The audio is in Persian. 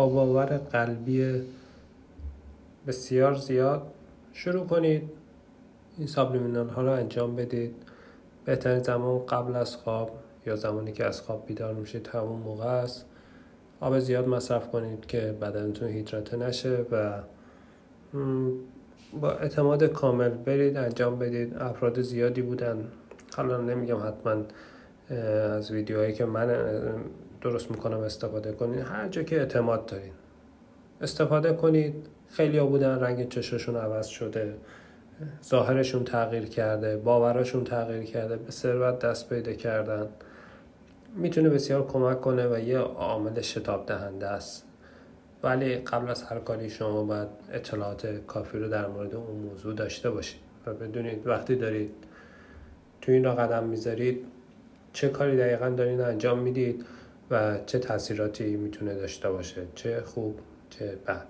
با باور قلبی بسیار زیاد. شروع کنید. این سابلیمینال ها رو انجام بدید. بهترین زمان قبل از خواب یا زمانی که از خواب بیدار میشید همون موقع است. آب زیاد مصرف کنید که بدنتون هیدراته نشه و با اعتماد کامل برید انجام بدید. افراد زیادی بودن. حالا نمیگم حتما از ویدیوهایی که من درست می‌کنم استفاده کنید هر جا که اعتماد دارید استفاده کنید. خیلی ها بودن رنگ چششون عوض شده. ظاهرشون تغییر کرده. باوراشون تغییر کرده. به ثروت دست پیدا کردن. می‌تونه بسیار کمک کنه و یه عامل شتاب دهنده است. ولی قبل از هر کاری شما باید اطلاعات کافی رو در مورد اون موضوع داشته باشید و بدونید وقتی دارید تو این را قدم می‌ذارید چه کاری دقیقا دارید انجام می‌دید. و چه تاثیراتی می‌تونه داشته باشه؟ چه خوب چه بد؟